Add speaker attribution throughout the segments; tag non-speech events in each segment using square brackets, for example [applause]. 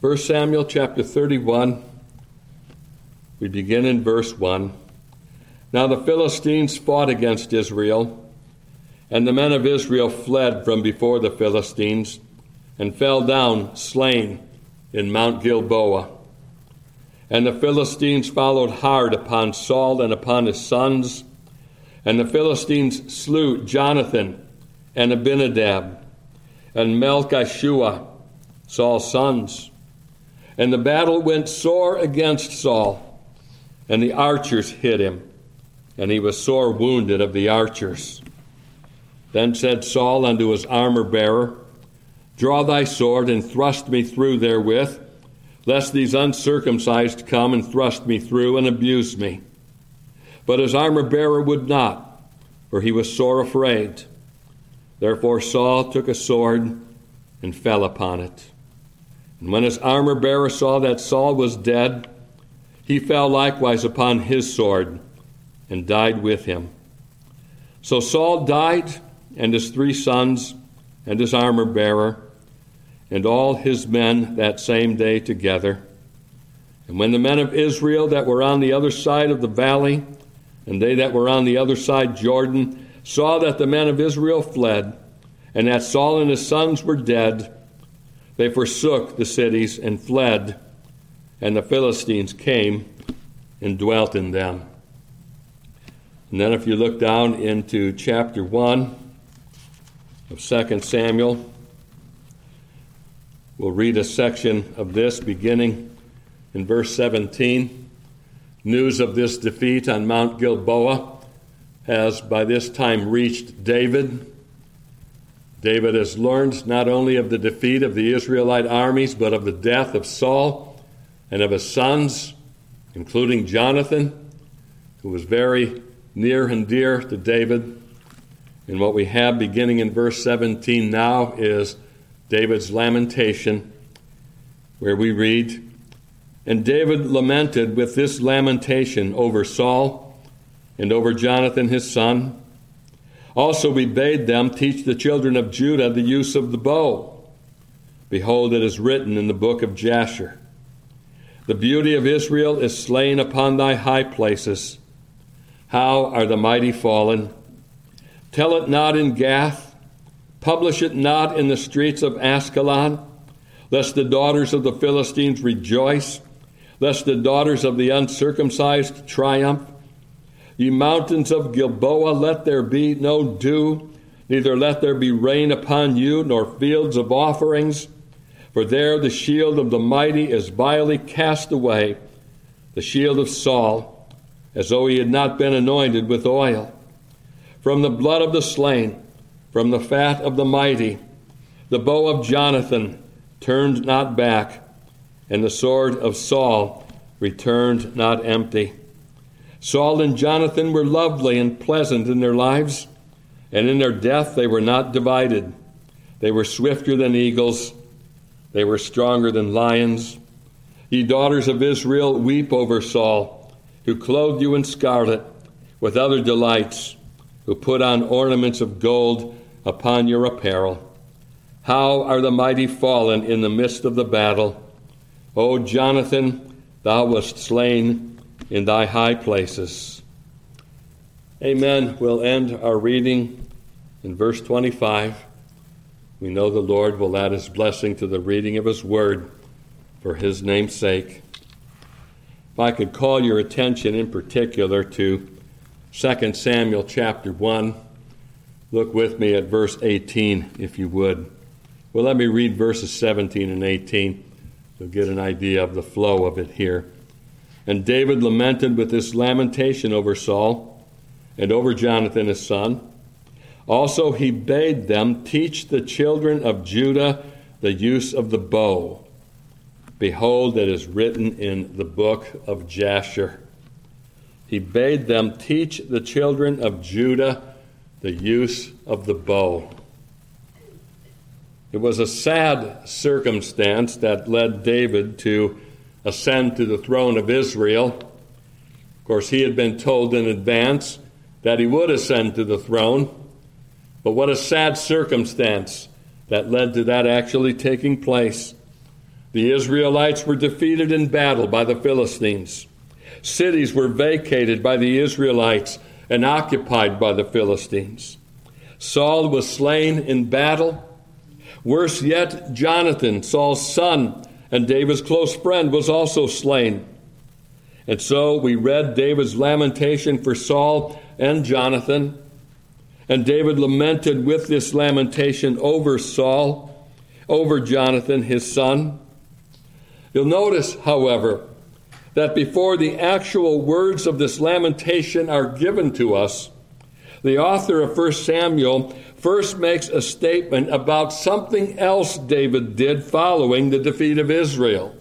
Speaker 1: 1 Samuel chapter 31, we begin in verse 1. Now the Philistines fought against Israel, and the men of Israel fled from before the Philistines and fell down slain in Mount Gilboa. And the Philistines followed hard upon Saul and upon his sons, and the Philistines slew Jonathan and Abinadab and Melchishua, Saul's sons. And the battle went sore against Saul, and the archers hit him and he was sore wounded of the archers. Then said Saul unto his armor bearer, Draw thy sword and thrust me through therewith, lest these uncircumcised come and thrust me through and abuse me. But his armor bearer would not, for he was sore afraid. Therefore Saul took a sword and fell upon it. And when his armor bearer saw that Saul was dead, he fell likewise upon his sword and died with him. So Saul died, and his three sons, and his armor bearer, and all his men that same day together. And when the men of Israel that were on the other side of the valley, and they that were on the other side Jordan, saw that the men of Israel fled, and that Saul and his sons were dead, they forsook the cities and fled, and the Philistines came and dwelt in them. And then if you look down into chapter 1 of 2 Samuel, we'll read a section of this beginning in verse 17. News of this defeat on Mount Gilboa has by this time reached David. David has learned not only of the defeat of the Israelite armies, but of the death of Saul and of his sons, including Jonathan, who was very near and dear to David. And what we have beginning in verse 17 now is David's lamentation, where we read, And David lamented with this lamentation over Saul and over Jonathan his son. Also, we bade them teach the children of Judah the use of the bow. Behold, it is written in the book of Jasher The beauty of Israel is slain upon thy high places how are the mighty fallen? Tell it not in Gath, publish it not in the streets of Askelon, lest the daughters of the Philistines rejoice, lest the daughters of the uncircumcised triumph. Ye mountains of Gilboa, let there be no dew, neither let there be rain upon you, nor fields of offerings. For there the shield of the mighty is vilely cast away, the shield of Saul as though he had not been anointed with oil. From the blood of the slain, from the fat of the mighty, the bow of Jonathan turned not back, and the sword of Saul returned not empty. Saul and Jonathan were lovely and pleasant in their lives, and in their death they were not divided. They were swifter than eagles, they were stronger than lions. Ye daughters of Israel, weep over Saul who clothed you in scarlet with other delights, who put on ornaments of gold upon your apparel. How are the mighty fallen in the midst of the battle? O Jonathan, thou wast slain in thy high places. Amen. We'll end our reading in verse 25. We know the Lord will add his blessing to the reading of his word for his name's sake. If I could call your attention in particular to 2 Samuel chapter 1, look with me at verse 18, if you would. Well, let me read verses 17 and 18 to get an idea of the flow of it here. And David lamented with this lamentation over Saul and over Jonathan his son. Also, he bade them teach the children of Judah the use of the bow Behold, it is written in the book of Jasher. He bade them teach the children of Judah the use of the bow. It was a sad circumstance that led David to ascend to the throne of Israel. Of course, he had been told in advance that he would ascend to the throne. But what a sad circumstance that led to that actually taking place. The Israelites were defeated in battle by the Philistines. Cities were vacated by the Israelites and occupied by the Philistines. Saul was slain in battle. Worse yet, Jonathan, Saul's son and David's close friend, was also slain. And so we read David's lamentation for Saul and Jonathan. And David lamented with this lamentation over Saul, over Jonathan, his son. You'll notice, however, that before the actual words of this lamentation are given to us, the author of 1 Samuel first makes a statement about something else David did following the defeat of Israel.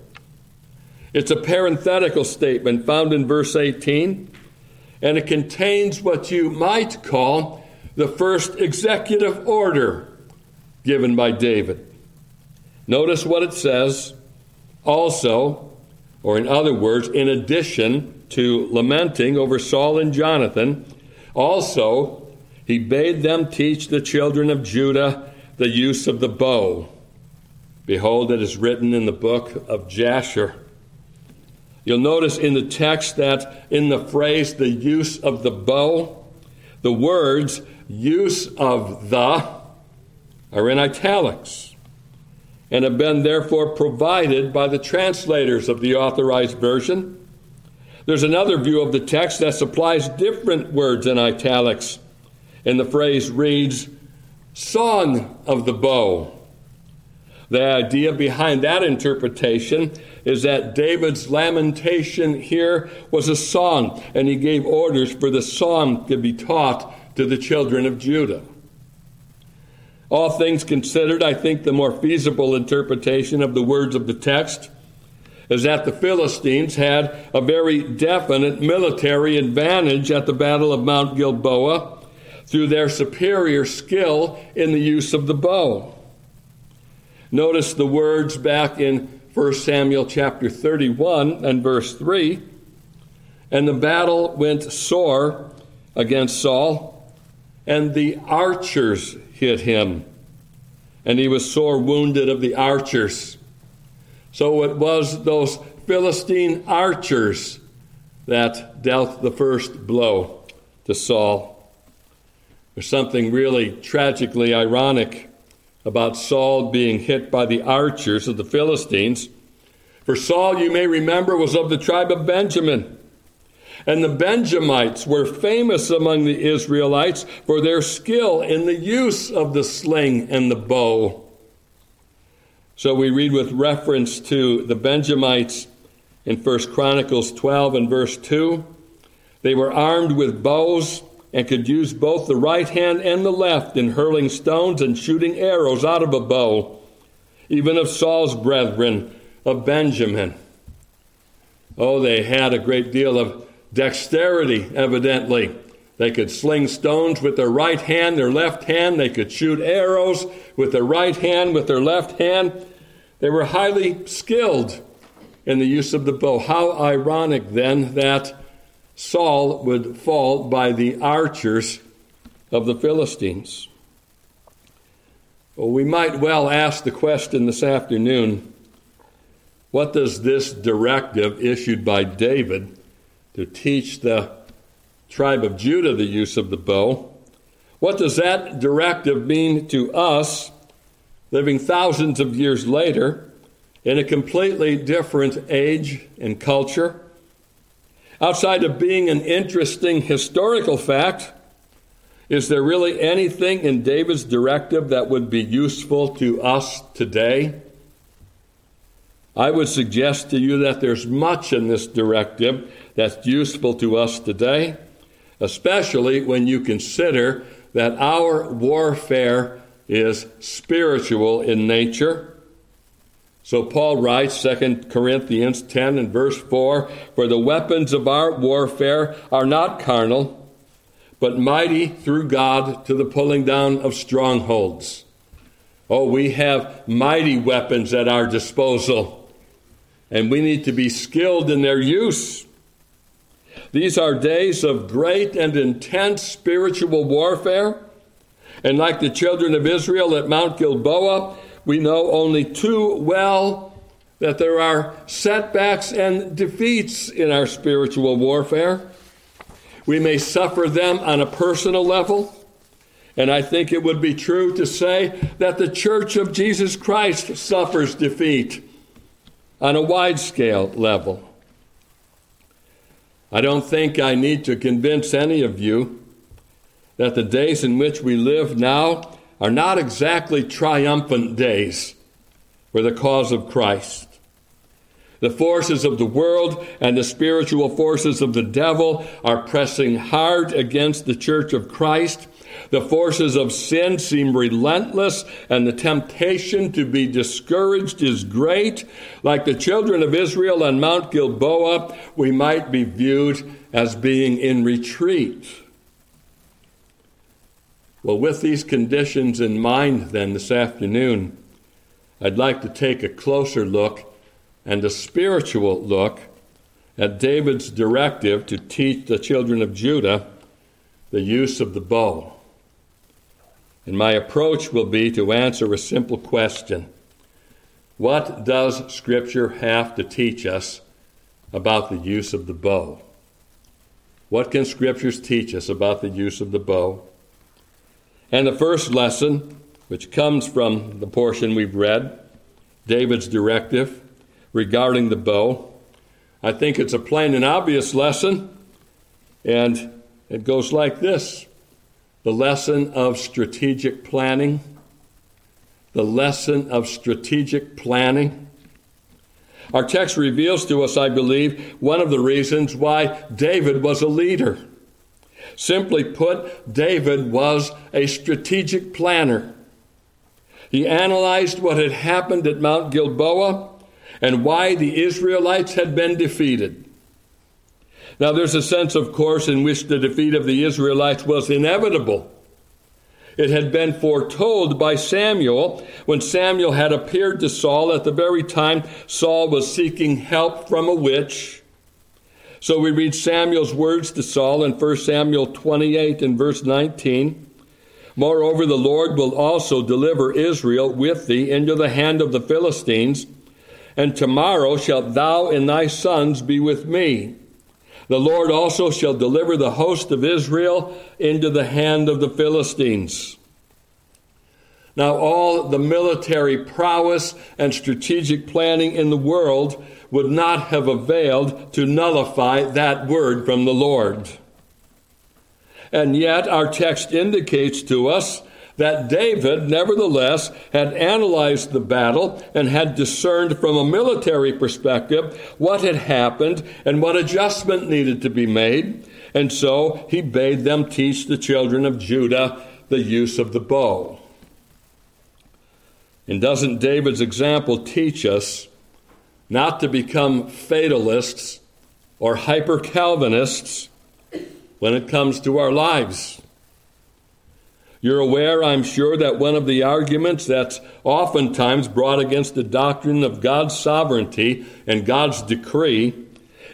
Speaker 1: It's a parenthetical statement found in verse 18, and it contains what you might call the first executive order given by David. Notice what it says also, or in other words, in addition to lamenting over Saul and Jonathan, also he bade them teach the children of Judah the use of the bow. Behold, it is written in the book of Jasher. You'll notice in the text that in the phrase the use of the bow, the words use of the are in italics and have been therefore provided by the translators of the authorized version. There's another view of the text that supplies different words in italics and the phrase reads, Song of the Bow. The idea behind that interpretation is that David's lamentation here was a song, and he gave orders for the song to be taught to the children of Judah. All things considered, I think the more feasible interpretation of the words of the text is that the Philistines had a very definite military advantage at the Battle of Mount Gilboa through their superior skill in the use of the bow. Notice the words back in 1 Samuel chapter 31 and verse 3. And the battle went sore against Saul, and the archers hit him, and he was sore wounded of the archers. So it was those Philistine archers that dealt the first blow to Saul. There's something really tragically ironic about Saul being hit by the archers of the Philistines. For Saul, you may remember, was of the tribe of Benjamin. And the Benjamites were famous among the Israelites for their skill in the use of the sling and the bow. So we read with reference to the Benjamites in 1 Chronicles 12 and verse 2. They were armed with bows and could use both the right hand and the left in hurling stones and shooting arrows out of a bow, even of Saul's brethren of Benjamin. Oh, they had a great deal of dexterity, evidently. They could sling stones with their right hand, their left hand. They could shoot arrows with their right hand, with their left hand. They were highly skilled in the use of the bow. How ironic, then, that Saul would fall by the archers of the Philistines. Well, we might well ask the question this afternoon what does this directive issued by David to teach the tribe of Judah the use of the bow? What does that directive mean to us living thousands of years later in a completely different age and culture? Outside of being an interesting historical fact, is there really anything in David's directive that would be useful to us today? I would suggest to you that there's much in this directive that's useful to us today, especially when you consider that our warfare is spiritual in nature. So Paul writes, 2 Corinthians 10 and verse 4 For the weapons of our warfare are not carnal, but mighty through God to the pulling down of strongholds. Oh, we have mighty weapons at our disposal, and we need to be skilled in their use. These are days of great and intense spiritual warfare. And like the children of Israel at Mount Gilboa, we know only too well that there are setbacks and defeats in our spiritual warfare. We may suffer them on a personal level. And I think it would be true to say that the Church of Jesus Christ suffers defeat on a wide scale level. I don't think I need to convince any of you that the days in which we live now are not exactly triumphant days for the cause of Christ. The forces of the world and the spiritual forces of the devil are pressing hard against the church of Christ. The forces of sin seem relentless, and the temptation to be discouraged is great. Like the children of Israel on Mount Gilboa, we might be viewed as being in retreat. Well, with these conditions in mind, then, this afternoon, I'd like to take a closer look and a spiritual look at David's directive to teach the children of Judah the use of the bow. And my approach will be to answer a simple question What does Scripture have to teach us about the use of the bow? What can Scriptures teach us about the use of the bow? And the first lesson, which comes from the portion we've read, David's directive, regarding the bow. I think it's a plain and obvious lesson, and it goes like this the lesson of strategic planning. The lesson of strategic planning. Our text reveals to us, I believe, one of the reasons why David was a leader. Simply put, David was a strategic planner. He analyzed what had happened at Mount Gilboa and why the Israelites had been defeated. Now, there's a sense, of course, in which the defeat of the Israelites was inevitable. It had been foretold by Samuel when Samuel had appeared to Saul at the very time Saul was seeking help from a witch. So we read Samuel's words to Saul in 1 Samuel 28 and verse 19. Moreover, the Lord will also deliver Israel with thee into the hand of the Philistines and tomorrow shalt thou and thy sons be with me. The Lord also shall deliver the host of Israel into the hand of the Philistines. Now, all the military prowess and strategic planning in the world would not have availed to nullify that word from the Lord. And yet, our text indicates to us that David, nevertheless, had analyzed the battle and had discerned from a military perspective what had happened and what adjustment needed to be made. And so he bade them teach the children of Judah the use of the bow. And doesn't David's example teach us not to become fatalists or hyper Calvinists when it comes to our lives? You're aware, I'm sure, that one of the arguments that's oftentimes brought against the doctrine of God's sovereignty and God's decree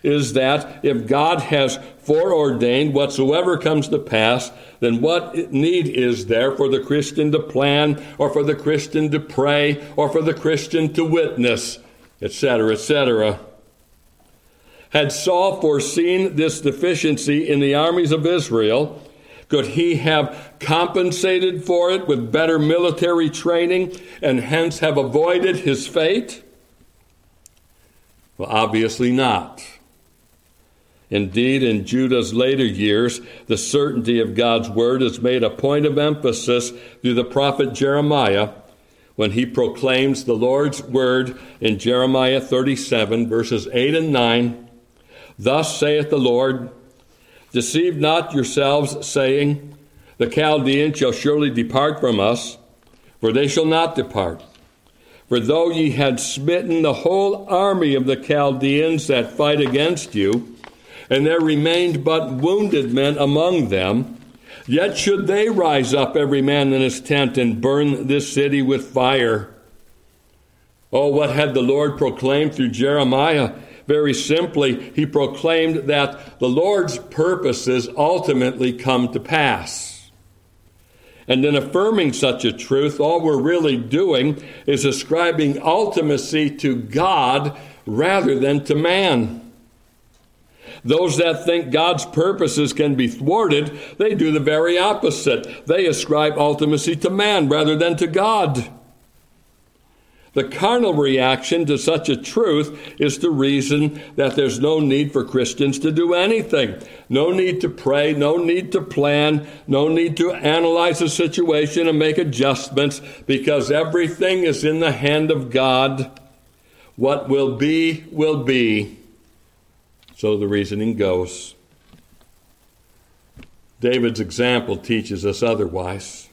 Speaker 1: is that if God has foreordained whatsoever comes to pass, then what need is there for the Christian to plan, or for the Christian to pray, or for the Christian to witness, etc., etc.? Had Saul foreseen this deficiency in the armies of Israel, could he have compensated for it with better military training and hence have avoided his fate? Well, obviously not. Indeed, in Judah's later years, the certainty of God's word is made a point of emphasis through the prophet Jeremiah when he proclaims the Lord's word in Jeremiah 37, verses 8 and 9. Thus saith the Lord, Deceive not yourselves, saying, The Chaldeans shall surely depart from us, for they shall not depart. For though ye had smitten the whole army of the Chaldeans that fight against you, and there remained but wounded men among them, yet should they rise up every man in his tent and burn this city with fire. Oh, what had the Lord proclaimed through Jeremiah? Very simply, he proclaimed that the Lord's purposes ultimately come to pass. And in affirming such a truth, all we're really doing is ascribing ultimacy to God rather than to man. Those that think God's purposes can be thwarted, they do the very opposite. They ascribe ultimacy to man rather than to God. The carnal reaction to such a truth is to reason that there's no need for Christians to do anything. No need to pray, no need to plan, no need to analyze the situation and make adjustments because everything is in the hand of God. What will be, will be. So the reasoning goes. David's example teaches us otherwise.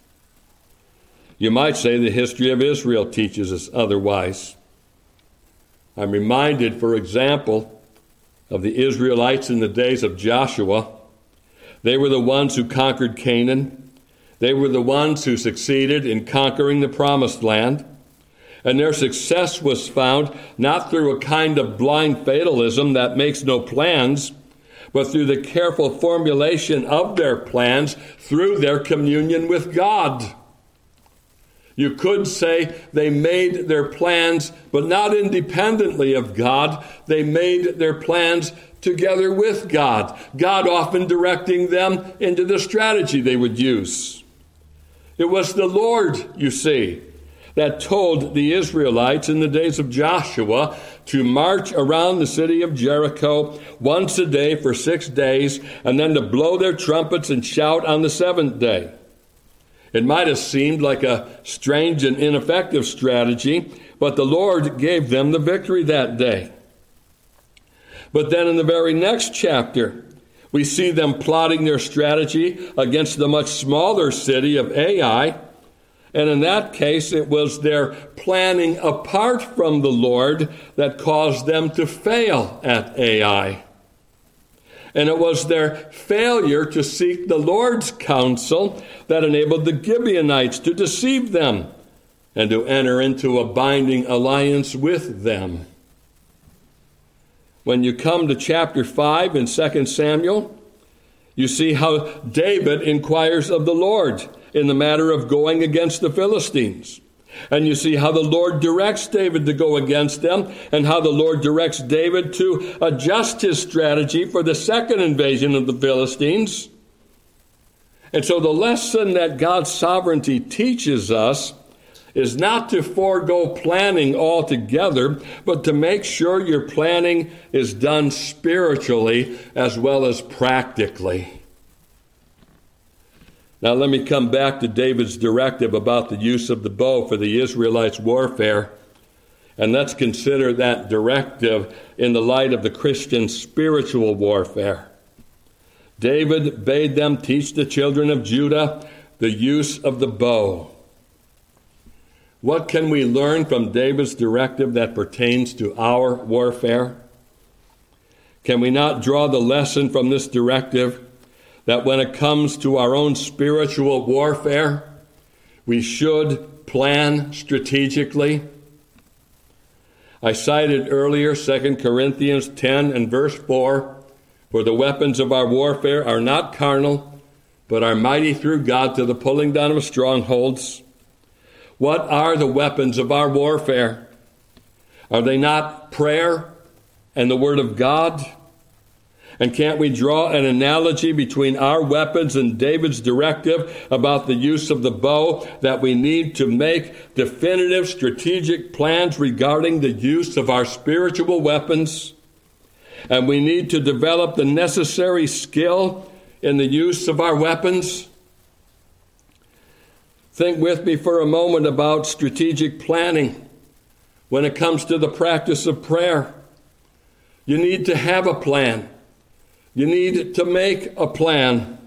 Speaker 1: You might say the history of Israel teaches us otherwise. I'm reminded, for example, of the Israelites in the days of Joshua. They were the ones who conquered Canaan. They were the ones who succeeded in conquering the promised land. And their success was found not through a kind of blind fatalism that makes no plans, but through the careful formulation of their plans through their communion with God. You could say they made their plans, but not independently of God. They made their plans together with God, God often directing them into the strategy they would use. It was the Lord, you see, that told the Israelites in the days of Joshua to march around the city of Jericho once a day for six days, and then to blow their trumpets and shout on the seventh day. It might have seemed like a strange and ineffective strategy, but the Lord gave them the victory that day. But then in the very next chapter, we see them plotting their strategy against the much smaller city of Ai. And in that case, it was their planning apart from the Lord that caused them to fail at Ai. And it was their failure to seek the Lord's counsel that enabled the Gibeonites to deceive them and to enter into a binding alliance with them. When you come to chapter 5 in 2 Samuel, you see how David inquires of the Lord in the matter of going against the Philistines. And you see how the Lord directs David to go against them, and how the Lord directs David to adjust his strategy for the second invasion of the Philistines. And so, the lesson that God's sovereignty teaches us is not to forego planning altogether, but to make sure your planning is done spiritually as well as practically. Now, let me come back to David's directive about the use of the bow for the Israelites' warfare. And let's consider that directive in the light of the Christian spiritual warfare. David bade them teach the children of Judah the use of the bow. What can we learn from David's directive that pertains to our warfare? Can we not draw the lesson from this directive that when it comes to our own spiritual warfare, we should plan strategically. I cited earlier 2 Corinthians 10 and verse 4 For the weapons of our warfare are not carnal, but are mighty through God to the pulling down of strongholds. What are the weapons of our warfare? Are they not prayer and the Word of God? And can't we draw an analogy between our weapons and David's directive about the use of the bow that we need to make definitive strategic plans regarding the use of our spiritual weapons? And we need to develop the necessary skill in the use of our weapons? Think with me for a moment about strategic planning when it comes to the practice of prayer. You need to have a plan. You need to make a plan.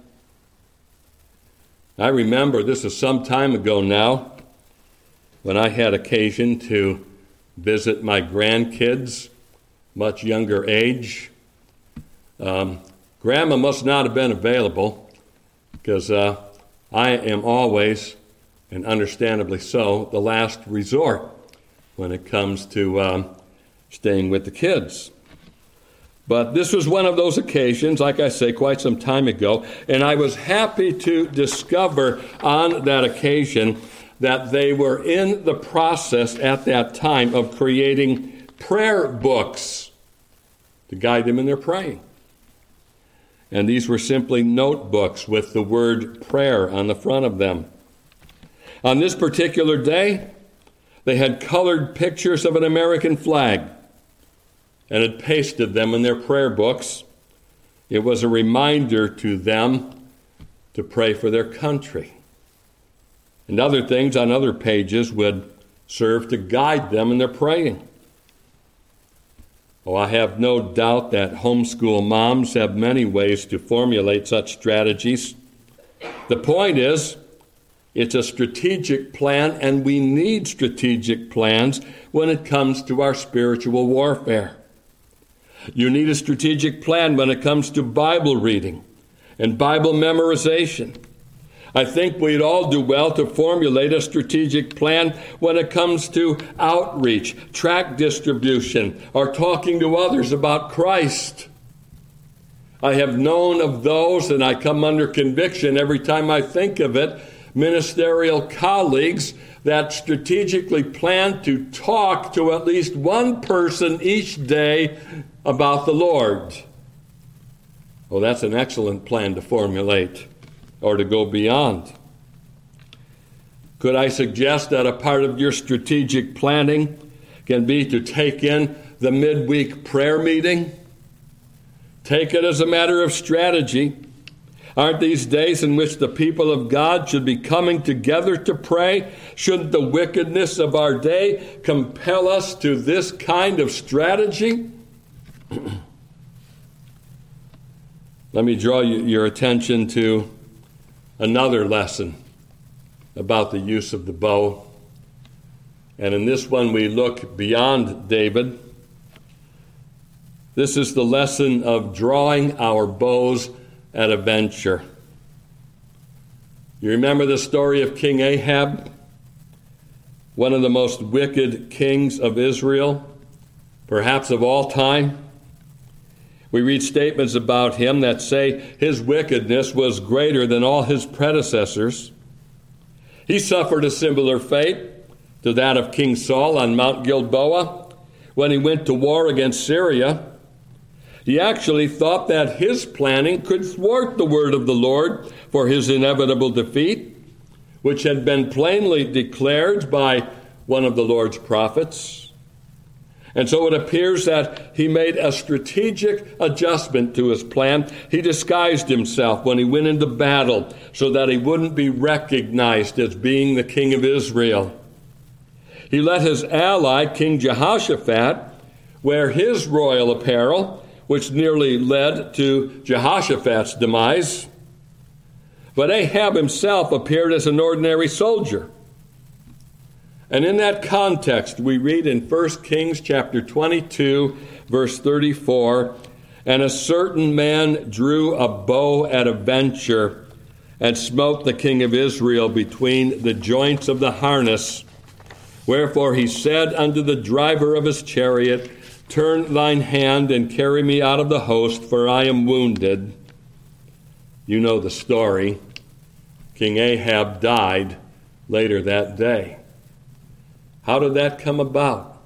Speaker 1: I remember this is some time ago now when I had occasion to visit my grandkids, much younger age. Um, Grandma must not have been available because uh, I am always, and understandably so, the last resort when it comes to um, staying with the kids. But this was one of those occasions, like I say, quite some time ago, and I was happy to discover on that occasion that they were in the process at that time of creating prayer books to guide them in their praying. And these were simply notebooks with the word prayer on the front of them. On this particular day, they had colored pictures of an American flag and had pasted them in their prayer books. It was a reminder to them to pray for their country. And other things on other pages would serve to guide them in their praying. Oh, I have no doubt that homeschool moms have many ways to formulate such strategies. The point is, it's a strategic plan, and we need strategic plans when it comes to our spiritual warfare. You need a strategic plan when it comes to Bible reading and Bible memorization. I think we'd all do well to formulate a strategic plan when it comes to outreach, tract distribution, or talking to others about Christ. I have known of those, and I come under conviction every time I think of it, ministerial colleagues that strategically plan to talk to at least one person each day about the Lord. Well, that's an excellent plan to formulate or to go beyond. Could I suggest that a part of your strategic planning can be to take in the midweek prayer meeting? Take it as a matter of strategy Aren't these days in which the people of God should be coming together to pray? Shouldn't the wickedness of our day compel us to this kind of strategy? [clears throat] Let me draw your attention to another lesson about the use of the bow. And in this one, we look beyond David. This is the lesson of drawing our bows at a venture. You remember the story of King Ahab, one of the most wicked kings of Israel, perhaps of all time? We read statements about him that say his wickedness was greater than all his predecessors. He suffered a similar fate to that of King Saul on Mount Gilboa when he went to war against Syria. He actually thought that his planning could thwart the word of the Lord for his inevitable defeat, which had been plainly declared by one of the Lord's prophets. And so it appears that he made a strategic adjustment to his plan. He disguised himself when he went into battle so that he wouldn't be recognized as being the king of Israel. He let his ally, King Jehoshaphat, wear his royal apparel which nearly led to Jehoshaphat's demise. But Ahab himself appeared as an ordinary soldier. And in that context, we read in 1 Kings chapter 22, verse 34 And a certain man drew a bow at a venture and smote the king of Israel between the joints of the harness. Wherefore he said unto the driver of his chariot, Turn thine hand and carry me out of the host, for I am wounded. You know the story. King Ahab died later that day. How did that come about?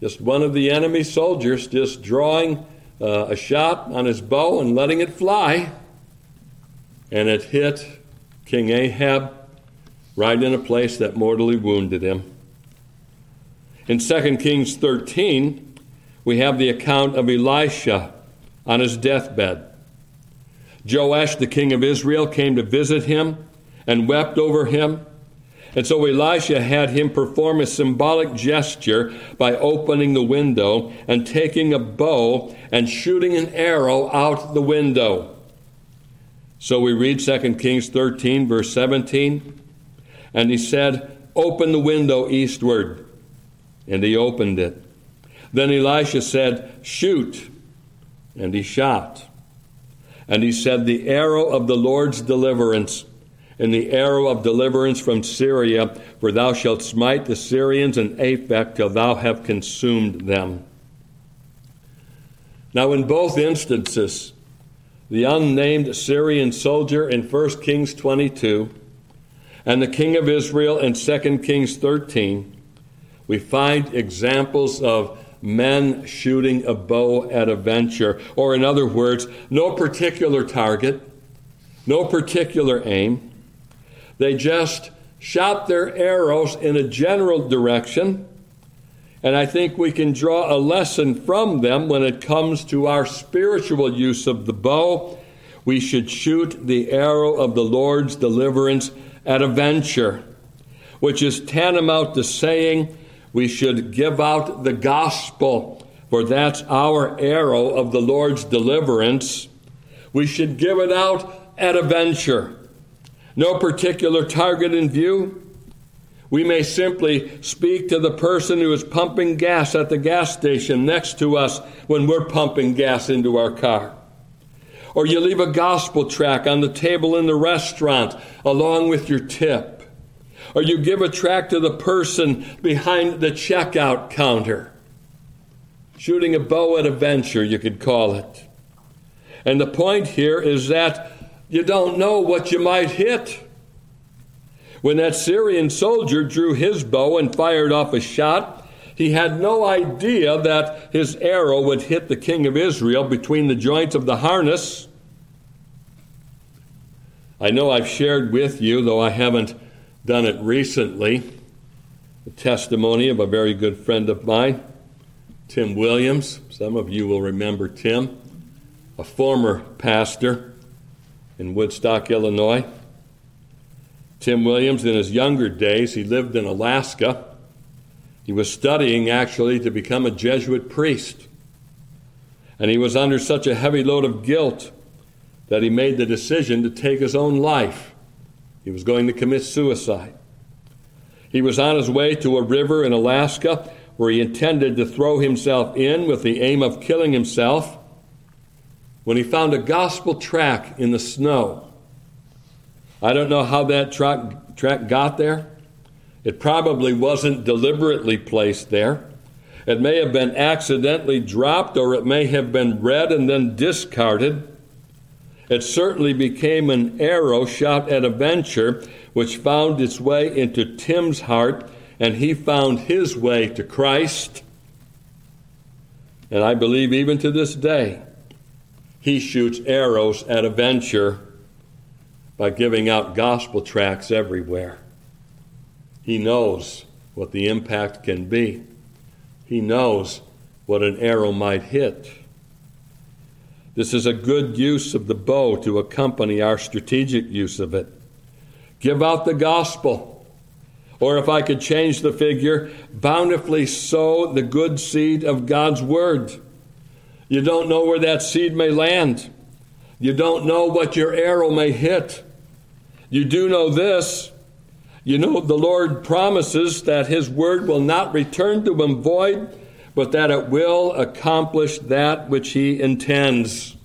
Speaker 1: Just one of the enemy soldiers just drawing uh, a shot on his bow and letting it fly, and it hit King Ahab right in a place that mortally wounded him. In 2 Kings 13, we have the account of Elisha on his deathbed. Joash, the king of Israel, came to visit him and wept over him. And so Elisha had him perform a symbolic gesture by opening the window and taking a bow and shooting an arrow out the window. So we read 2 Kings 13, verse 17. And he said, Open the window eastward. And he opened it. Then Elisha said, Shoot. And he shot. And he said, The arrow of the Lord's deliverance, and the arrow of deliverance from Syria, for thou shalt smite the Syrians and Aphek till thou have consumed them. Now, in both instances, the unnamed Syrian soldier in 1 Kings 22 and the king of Israel in 2 Kings 13, we find examples of men shooting a bow at a venture, or in other words, no particular target, no particular aim. They just shot their arrows in a general direction, and I think we can draw a lesson from them when it comes to our spiritual use of the bow. We should shoot the arrow of the Lord's deliverance at a venture, which is tantamount to saying we should give out the gospel, for that's our arrow of the Lord's deliverance. We should give it out at a venture. No particular target in view. We may simply speak to the person who is pumping gas at the gas station next to us when we're pumping gas into our car. Or you leave a gospel track on the table in the restaurant along with your tip. Or you give a track to the person behind the checkout counter. Shooting a bow at a venture, you could call it. And the point here is that you don't know what you might hit. When that Syrian soldier drew his bow and fired off a shot, he had no idea that his arrow would hit the king of Israel between the joints of the harness. I know I've shared with you, though I haven't done it recently, the testimony of a very good friend of mine, Tim Williams. Some of you will remember Tim, a former pastor in Woodstock, Illinois. Tim Williams, in his younger days, he lived in Alaska he was studying actually to become a Jesuit priest. And he was under such a heavy load of guilt that he made the decision to take his own life. He was going to commit suicide. He was on his way to a river in Alaska where he intended to throw himself in with the aim of killing himself when he found a gospel track in the snow. I don't know how that track, track got there. It probably wasn't deliberately placed there. It may have been accidentally dropped, or it may have been read and then discarded. It certainly became an arrow shot at a venture which found its way into Tim's heart, and he found his way to Christ. And I believe even to this day, he shoots arrows at a venture by giving out gospel tracts everywhere. He knows what the impact can be. He knows what an arrow might hit. This is a good use of the bow to accompany our strategic use of it. Give out the gospel. Or if I could change the figure, bountifully sow the good seed of God's word. You don't know where that seed may land. You don't know what your arrow may hit. You do know this you know, the Lord promises that His word will not return to Him void, but that it will accomplish that which He intends.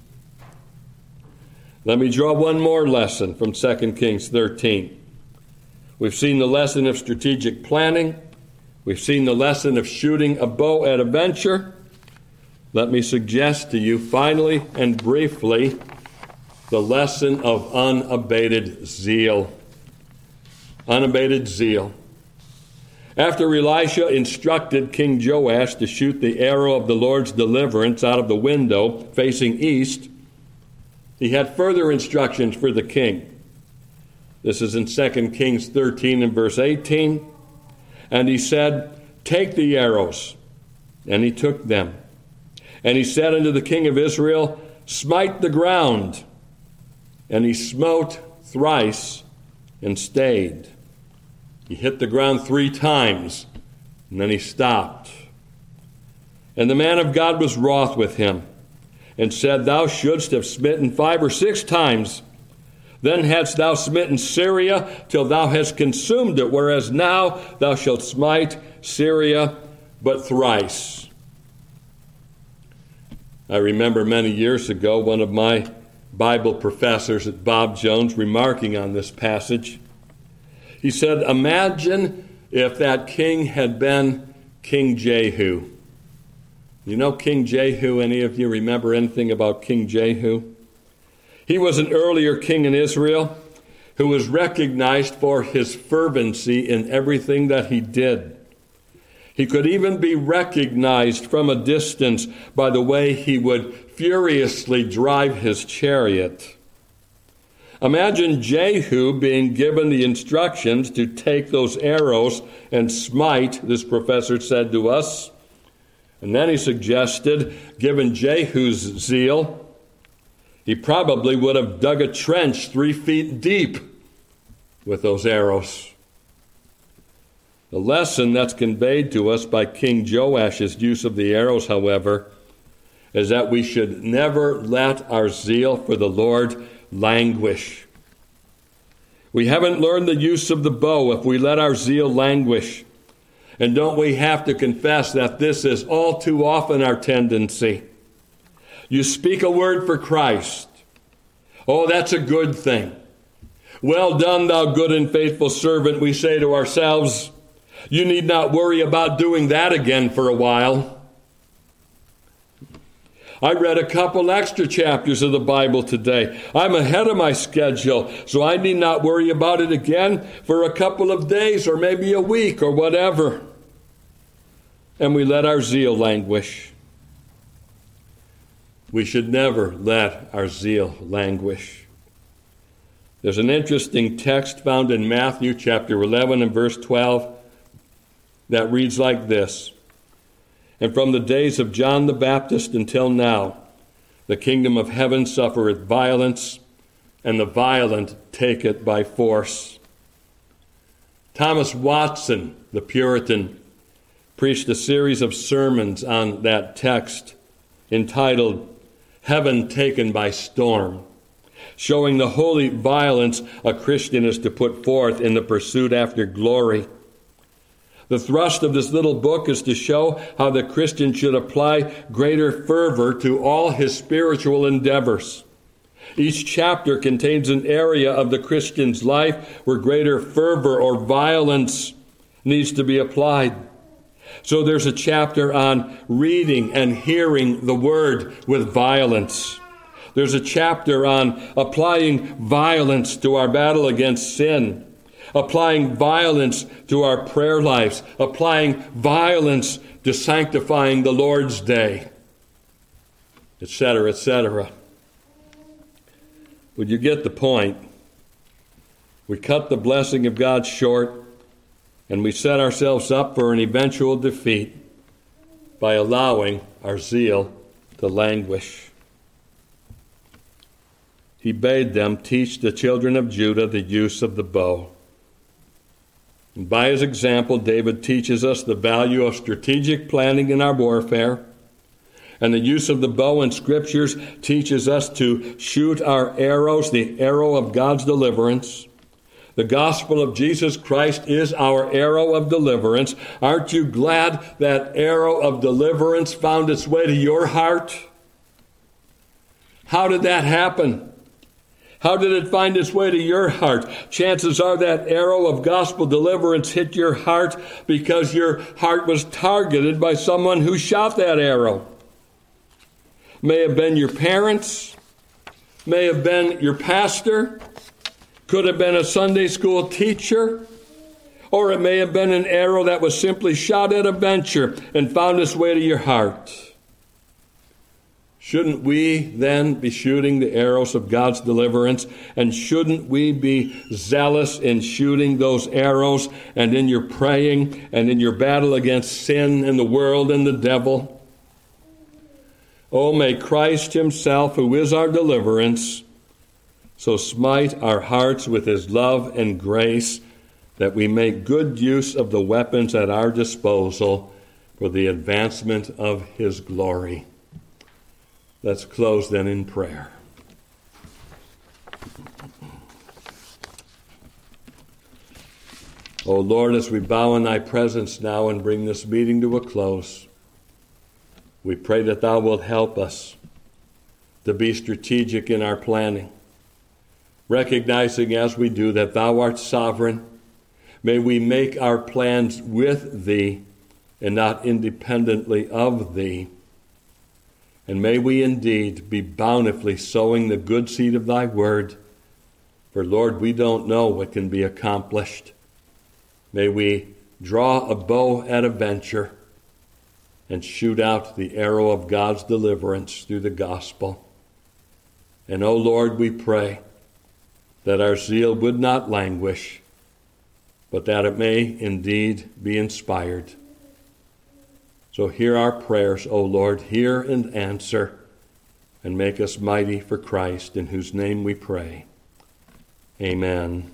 Speaker 1: Let me draw one more lesson from 2 Kings 13. We've seen the lesson of strategic planning. We've seen the lesson of shooting a bow at a venture. Let me suggest to you, finally and briefly, the lesson of unabated zeal unabated zeal. After Elisha instructed King Joash to shoot the arrow of the Lord's deliverance out of the window facing east, he had further instructions for the king. This is in 2 Kings 13 and verse 18. And he said, Take the arrows. And he took them. And he said unto the king of Israel, Smite the ground. And he smote thrice and stayed. He hit the ground three times, and then he stopped. And the man of God was wroth with him, and said, Thou shouldst have smitten five or six times. Then hadst thou smitten Syria till thou hast consumed it, whereas now thou shalt smite Syria but thrice. I remember many years ago one of my Bible professors at Bob Jones remarking on this passage. He said, Imagine if that king had been King Jehu. You know King Jehu? Any of you remember anything about King Jehu? He was an earlier king in Israel who was recognized for his fervency in everything that he did. He could even be recognized from a distance by the way he would furiously drive his chariot. Imagine Jehu being given the instructions to take those arrows and smite, this professor said to us. And then he suggested, given Jehu's zeal, he probably would have dug a trench three feet deep with those arrows. The lesson that's conveyed to us by King Joash's use of the arrows, however, is that we should never let our zeal for the Lord languish. We haven't learned the use of the bow if we let our zeal languish. And don't we have to confess that this is all too often our tendency? You speak a word for Christ. Oh, that's a good thing. Well done, thou good and faithful servant, we say to ourselves. You need not worry about doing that again for a while. I read a couple extra chapters of the Bible today. I'm ahead of my schedule, so I need not worry about it again for a couple of days or maybe a week or whatever. And we let our zeal languish. We should never let our zeal languish. There's an interesting text found in Matthew chapter 11 and verse 12 that reads like this and from the days of John the Baptist until now, the kingdom of heaven suffereth violence, and the violent take it by force. Thomas Watson, the Puritan, preached a series of sermons on that text entitled Heaven Taken by Storm, showing the holy violence a Christian is to put forth in the pursuit after glory. The thrust of this little book is to show how the Christian should apply greater fervor to all his spiritual endeavors. Each chapter contains an area of the Christian's life where greater fervor or violence needs to be applied. So there's a chapter on reading and hearing the word with violence. There's a chapter on applying violence to our battle against sin applying violence to our prayer lives, applying violence to sanctifying the Lord's day, etc., etc. Would you get the point? We cut the blessing of God short and we set ourselves up for an eventual defeat by allowing our zeal to languish. He bade them teach the children of Judah the use of the bow. By his example, David teaches us the value of strategic planning in our warfare. And the use of the bow in scriptures teaches us to shoot our arrows, the arrow of God's deliverance. The gospel of Jesus Christ is our arrow of deliverance. Aren't you glad that arrow of deliverance found its way to your heart? How did that happen? How did it find its way to your heart? Chances are that arrow of gospel deliverance hit your heart because your heart was targeted by someone who shot that arrow. May have been your parents, may have been your pastor, could have been a Sunday school teacher, or it may have been an arrow that was simply shot at a venture and found its way to your heart. Shouldn't we then be shooting the arrows of God's deliverance? And shouldn't we be zealous in shooting those arrows and in your praying and in your battle against sin and the world and the devil? Oh, may Christ Himself, who is our deliverance, so smite our hearts with His love and grace that we make good use of the weapons at our disposal for the advancement of His glory. Let's close then in prayer. O oh Lord, as we bow in thy presence now and bring this meeting to a close, we pray that thou wilt help us to be strategic in our planning, recognizing as we do that thou art sovereign. May we make our plans with thee and not independently of thee And may we indeed be bountifully sowing the good seed of thy word. For, Lord, we don't know what can be accomplished. May we draw a bow at a venture and shoot out the arrow of God's deliverance through the gospel. And, O oh Lord, we pray that our zeal would not languish, but that it may indeed be inspired. So hear our prayers, O Lord, hear and answer, and make us mighty for Christ, in whose name we pray. Amen.